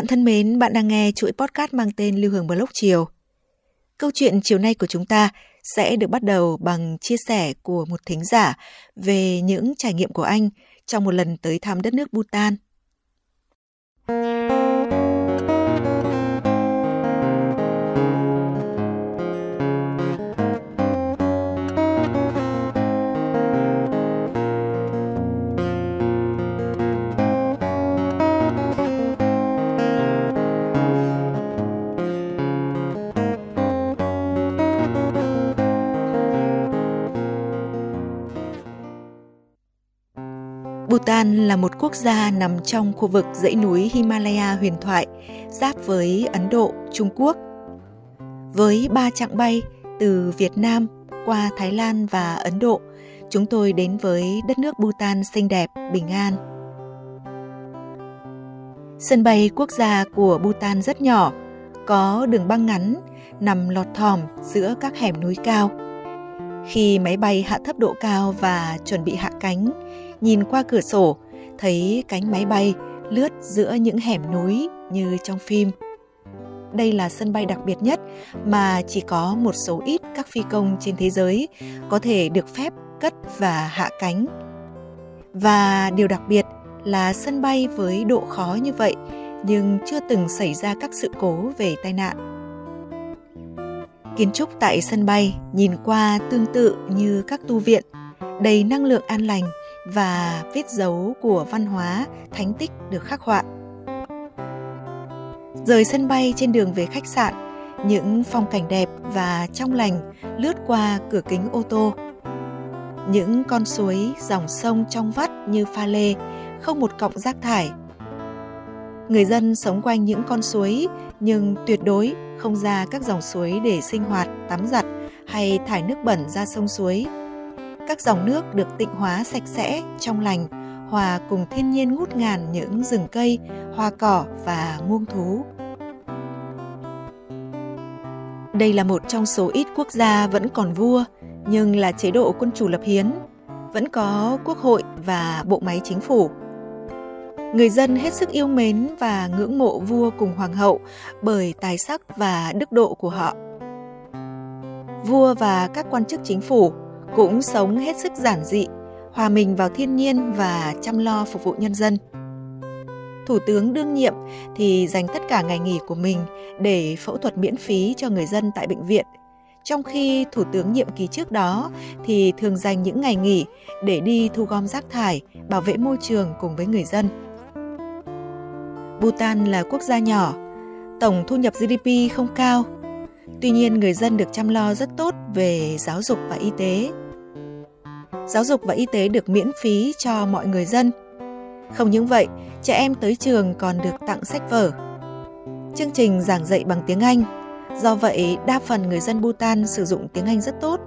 Bạn thân mến, bạn đang nghe chuỗi podcast mang tên Lưu Hương Blog Chiều. Câu chuyện chiều nay của chúng ta sẽ được bắt đầu bằng chia sẻ của một thính giả về những trải nghiệm của anh trong một lần tới thăm đất nước Bhutan. Bhutan là một quốc gia nằm trong khu vực dãy núi Himalaya huyền thoại, giáp với Ấn Độ, Trung Quốc. Với ba chặng bay từ Việt Nam qua Thái Lan và Ấn Độ, chúng tôi đến với đất nước Bhutan xinh đẹp, bình an. Sân bay quốc gia của Bhutan rất nhỏ, có đường băng ngắn, nằm lọt thỏm giữa các hẻm núi cao. Khi máy bay hạ thấp độ cao và chuẩn bị hạ cánh, nhìn qua cửa sổ, thấy cánh máy bay lướt giữa những hẻm núi như trong phim. Đây là sân bay đặc biệt nhất mà chỉ có một số ít các phi công trên thế giới có thể được phép cất và hạ cánh. Và điều đặc biệt là sân bay với độ khó như vậy nhưng chưa từng xảy ra các sự cố về tai nạn. Kiến trúc tại sân bay nhìn qua tương tự như các tu viện, đầy năng lượng an lành và vết dấu của văn hóa, thánh tích được khắc họa. Rời sân bay trên đường về khách sạn, những phong cảnh đẹp và trong lành lướt qua cửa kính ô tô. Những con suối, dòng sông trong vắt như pha lê, không một cọng rác thải. Người dân sống quanh những con suối nhưng tuyệt đối không ra các dòng suối để sinh hoạt, tắm giặt hay thải nước bẩn ra sông suối các dòng nước được tịnh hóa sạch sẽ, trong lành, hòa cùng thiên nhiên ngút ngàn những rừng cây, hoa cỏ và muông thú. Đây là một trong số ít quốc gia vẫn còn vua, nhưng là chế độ quân chủ lập hiến, vẫn có quốc hội và bộ máy chính phủ. Người dân hết sức yêu mến và ngưỡng mộ vua cùng hoàng hậu bởi tài sắc và đức độ của họ. Vua và các quan chức chính phủ cũng sống hết sức giản dị, hòa mình vào thiên nhiên và chăm lo phục vụ nhân dân. Thủ tướng đương nhiệm thì dành tất cả ngày nghỉ của mình để phẫu thuật miễn phí cho người dân tại bệnh viện, trong khi thủ tướng nhiệm kỳ trước đó thì thường dành những ngày nghỉ để đi thu gom rác thải, bảo vệ môi trường cùng với người dân. Bhutan là quốc gia nhỏ, tổng thu nhập GDP không cao. Tuy nhiên người dân được chăm lo rất tốt về giáo dục và y tế giáo dục và y tế được miễn phí cho mọi người dân. Không những vậy, trẻ em tới trường còn được tặng sách vở. Chương trình giảng dạy bằng tiếng Anh, do vậy đa phần người dân Bhutan sử dụng tiếng Anh rất tốt.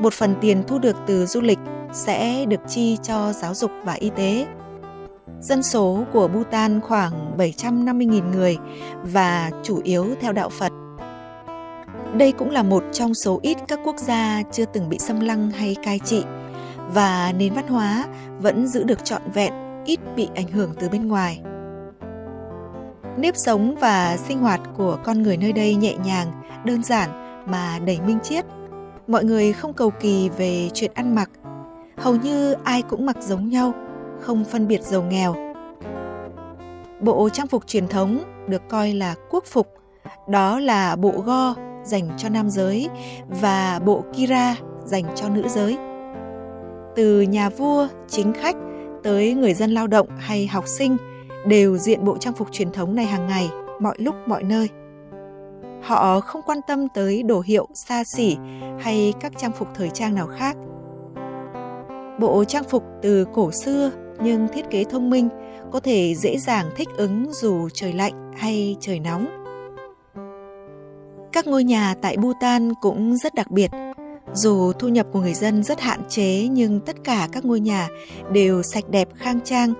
Một phần tiền thu được từ du lịch sẽ được chi cho giáo dục và y tế. Dân số của Bhutan khoảng 750.000 người và chủ yếu theo đạo Phật. Đây cũng là một trong số ít các quốc gia chưa từng bị xâm lăng hay cai trị và nền văn hóa vẫn giữ được trọn vẹn, ít bị ảnh hưởng từ bên ngoài. Nếp sống và sinh hoạt của con người nơi đây nhẹ nhàng, đơn giản mà đầy minh triết. Mọi người không cầu kỳ về chuyện ăn mặc, hầu như ai cũng mặc giống nhau, không phân biệt giàu nghèo. Bộ trang phục truyền thống được coi là quốc phục, đó là bộ go dành cho nam giới và bộ kira dành cho nữ giới. Từ nhà vua, chính khách tới người dân lao động hay học sinh đều diện bộ trang phục truyền thống này hàng ngày, mọi lúc mọi nơi. Họ không quan tâm tới đồ hiệu xa xỉ hay các trang phục thời trang nào khác. Bộ trang phục từ cổ xưa nhưng thiết kế thông minh có thể dễ dàng thích ứng dù trời lạnh hay trời nóng các ngôi nhà tại Bhutan cũng rất đặc biệt. Dù thu nhập của người dân rất hạn chế nhưng tất cả các ngôi nhà đều sạch đẹp khang trang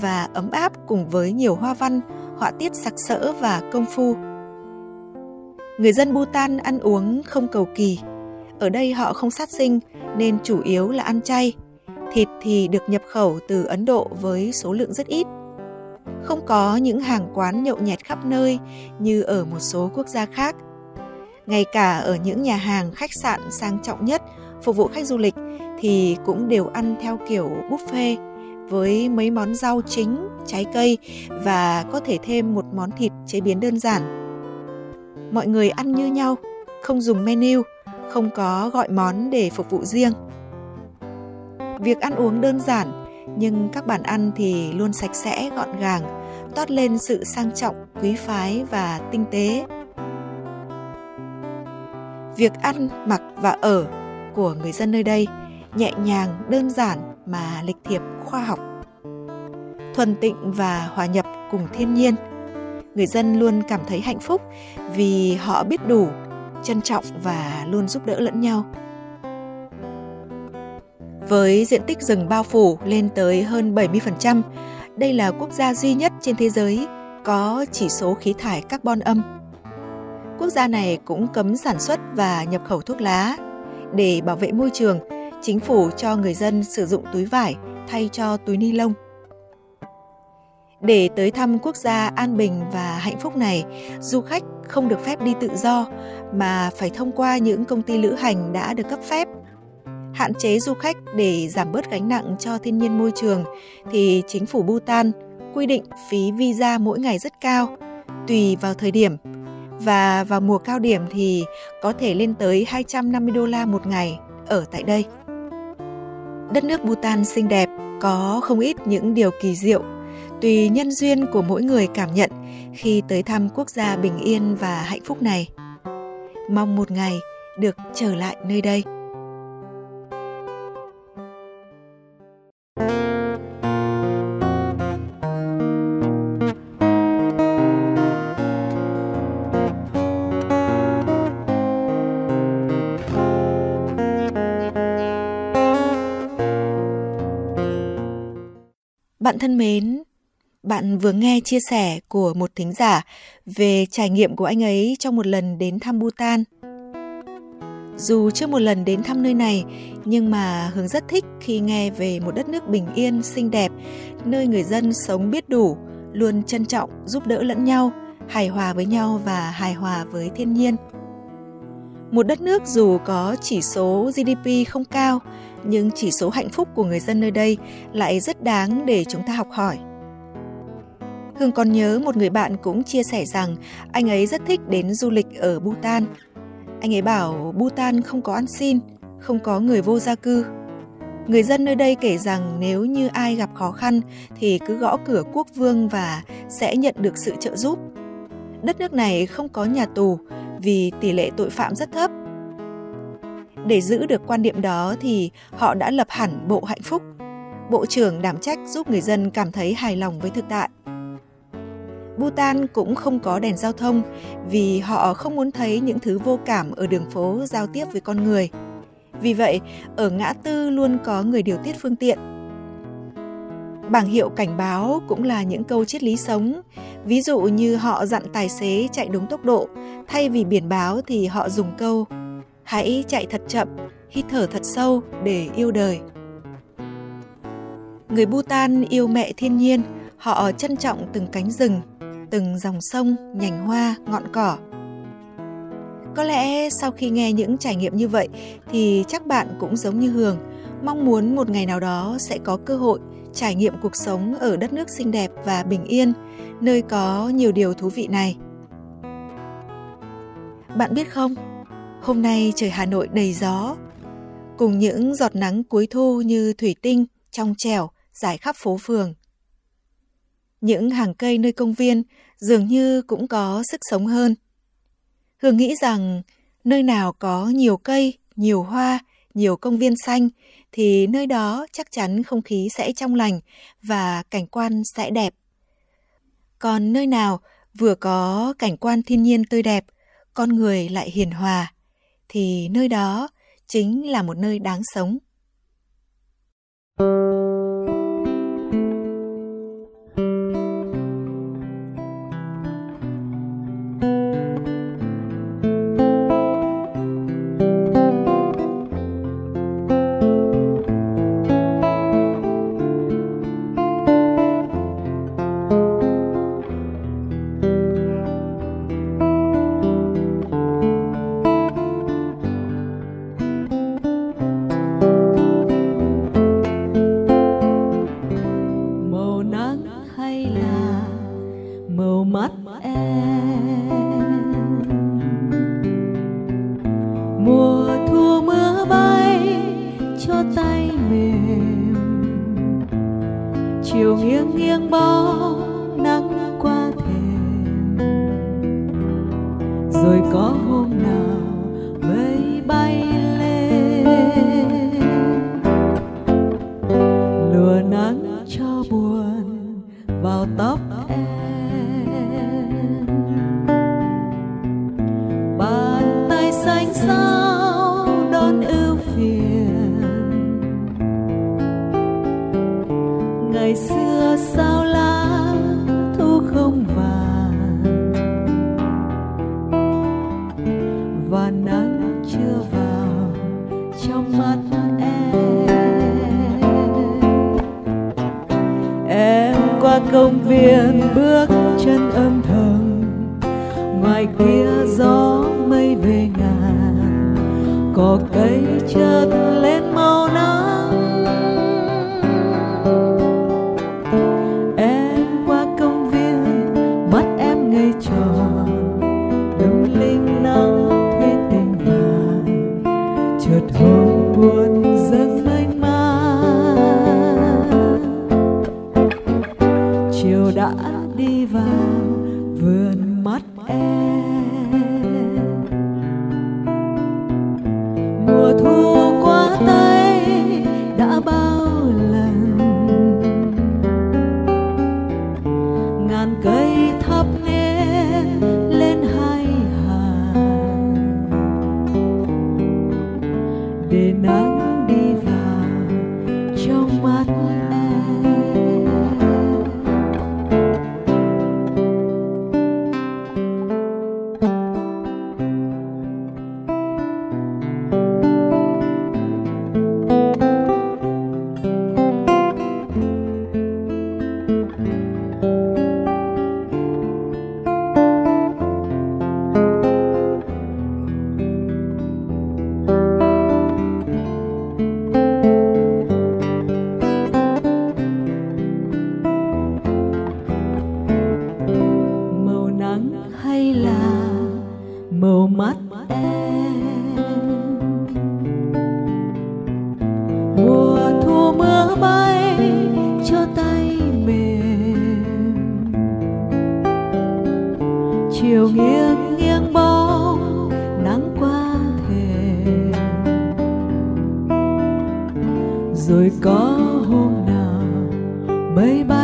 và ấm áp cùng với nhiều hoa văn, họa tiết sặc sỡ và công phu. Người dân Bhutan ăn uống không cầu kỳ. Ở đây họ không sát sinh nên chủ yếu là ăn chay. Thịt thì được nhập khẩu từ Ấn Độ với số lượng rất ít. Không có những hàng quán nhậu nhẹt khắp nơi như ở một số quốc gia khác. Ngay cả ở những nhà hàng khách sạn sang trọng nhất phục vụ khách du lịch thì cũng đều ăn theo kiểu buffet với mấy món rau chính, trái cây và có thể thêm một món thịt chế biến đơn giản. Mọi người ăn như nhau, không dùng menu, không có gọi món để phục vụ riêng. Việc ăn uống đơn giản nhưng các bàn ăn thì luôn sạch sẽ gọn gàng, toát lên sự sang trọng, quý phái và tinh tế. Việc ăn, mặc và ở của người dân nơi đây nhẹ nhàng, đơn giản mà lịch thiệp khoa học. Thuần tịnh và hòa nhập cùng thiên nhiên. Người dân luôn cảm thấy hạnh phúc vì họ biết đủ, trân trọng và luôn giúp đỡ lẫn nhau. Với diện tích rừng bao phủ lên tới hơn 70%, đây là quốc gia duy nhất trên thế giới có chỉ số khí thải carbon âm. Quốc gia này cũng cấm sản xuất và nhập khẩu thuốc lá. Để bảo vệ môi trường, chính phủ cho người dân sử dụng túi vải thay cho túi ni lông. Để tới thăm quốc gia an bình và hạnh phúc này, du khách không được phép đi tự do mà phải thông qua những công ty lữ hành đã được cấp phép hạn chế du khách để giảm bớt gánh nặng cho thiên nhiên môi trường thì chính phủ Bhutan quy định phí visa mỗi ngày rất cao, tùy vào thời điểm. Và vào mùa cao điểm thì có thể lên tới 250 đô la một ngày ở tại đây. Đất nước Bhutan xinh đẹp, có không ít những điều kỳ diệu, tùy nhân duyên của mỗi người cảm nhận khi tới thăm quốc gia bình yên và hạnh phúc này. Mong một ngày được trở lại nơi đây. Bạn thân mến, bạn vừa nghe chia sẻ của một thính giả về trải nghiệm của anh ấy trong một lần đến thăm Bhutan. Dù chưa một lần đến thăm nơi này, nhưng mà Hướng rất thích khi nghe về một đất nước bình yên, xinh đẹp, nơi người dân sống biết đủ, luôn trân trọng, giúp đỡ lẫn nhau, hài hòa với nhau và hài hòa với thiên nhiên. Một đất nước dù có chỉ số GDP không cao, nhưng chỉ số hạnh phúc của người dân nơi đây lại rất đáng để chúng ta học hỏi. Hương còn nhớ một người bạn cũng chia sẻ rằng anh ấy rất thích đến du lịch ở Bhutan. Anh ấy bảo Bhutan không có ăn xin, không có người vô gia cư. Người dân nơi đây kể rằng nếu như ai gặp khó khăn thì cứ gõ cửa quốc vương và sẽ nhận được sự trợ giúp. Đất nước này không có nhà tù vì tỷ lệ tội phạm rất thấp để giữ được quan điểm đó thì họ đã lập hẳn Bộ Hạnh phúc. Bộ trưởng đảm trách giúp người dân cảm thấy hài lòng với thực tại. Bhutan cũng không có đèn giao thông vì họ không muốn thấy những thứ vô cảm ở đường phố giao tiếp với con người. Vì vậy, ở ngã tư luôn có người điều tiết phương tiện. Bảng hiệu cảnh báo cũng là những câu triết lý sống. Ví dụ như họ dặn tài xế chạy đúng tốc độ, thay vì biển báo thì họ dùng câu Hãy chạy thật chậm, hít thở thật sâu để yêu đời. Người Bhutan yêu mẹ thiên nhiên, họ trân trọng từng cánh rừng, từng dòng sông, nhành hoa, ngọn cỏ. Có lẽ sau khi nghe những trải nghiệm như vậy thì chắc bạn cũng giống như Hường, mong muốn một ngày nào đó sẽ có cơ hội trải nghiệm cuộc sống ở đất nước xinh đẹp và bình yên, nơi có nhiều điều thú vị này. Bạn biết không, Hôm nay trời Hà Nội đầy gió, cùng những giọt nắng cuối thu như thủy tinh, trong trẻo, dài khắp phố phường. Những hàng cây nơi công viên dường như cũng có sức sống hơn. Hương nghĩ rằng nơi nào có nhiều cây, nhiều hoa, nhiều công viên xanh thì nơi đó chắc chắn không khí sẽ trong lành và cảnh quan sẽ đẹp. Còn nơi nào vừa có cảnh quan thiên nhiên tươi đẹp, con người lại hiền hòa thì nơi đó chính là một nơi đáng sống. chiều nghiêng nghiêng bóng nắng qua thềm. Rồi có hôm nào ngày xưa sao lá thu không vàng. Và nắng chưa vào trong mắt em. Em qua công viên bước chân âm thầm, ngoài kia gió mây về ngàn. Có cây chợt lên nghiêng nghiêng bóng nắng qua thềm rồi có hôm nào mây bay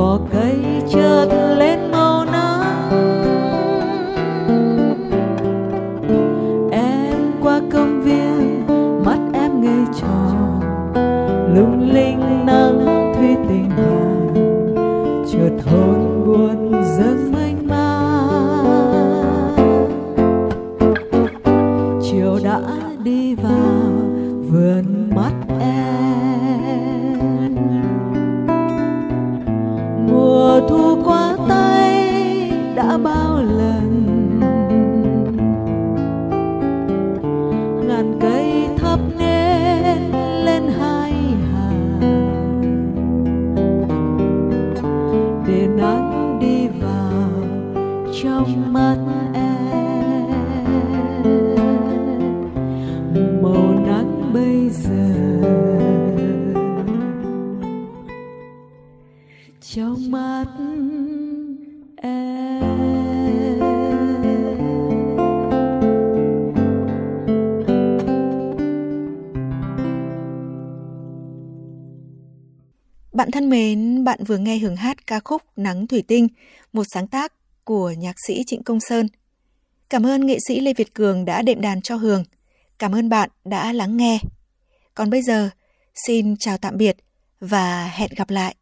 cỏ cây chợt lên ngôi. Mắt Bạn thân mến, bạn vừa nghe hưởng hát ca khúc Nắng Thủy Tinh, một sáng tác của nhạc sĩ Trịnh Công Sơn. Cảm ơn nghệ sĩ Lê Việt Cường đã đệm đàn cho Hường. Cảm ơn bạn đã lắng nghe. Còn bây giờ, xin chào tạm biệt và hẹn gặp lại.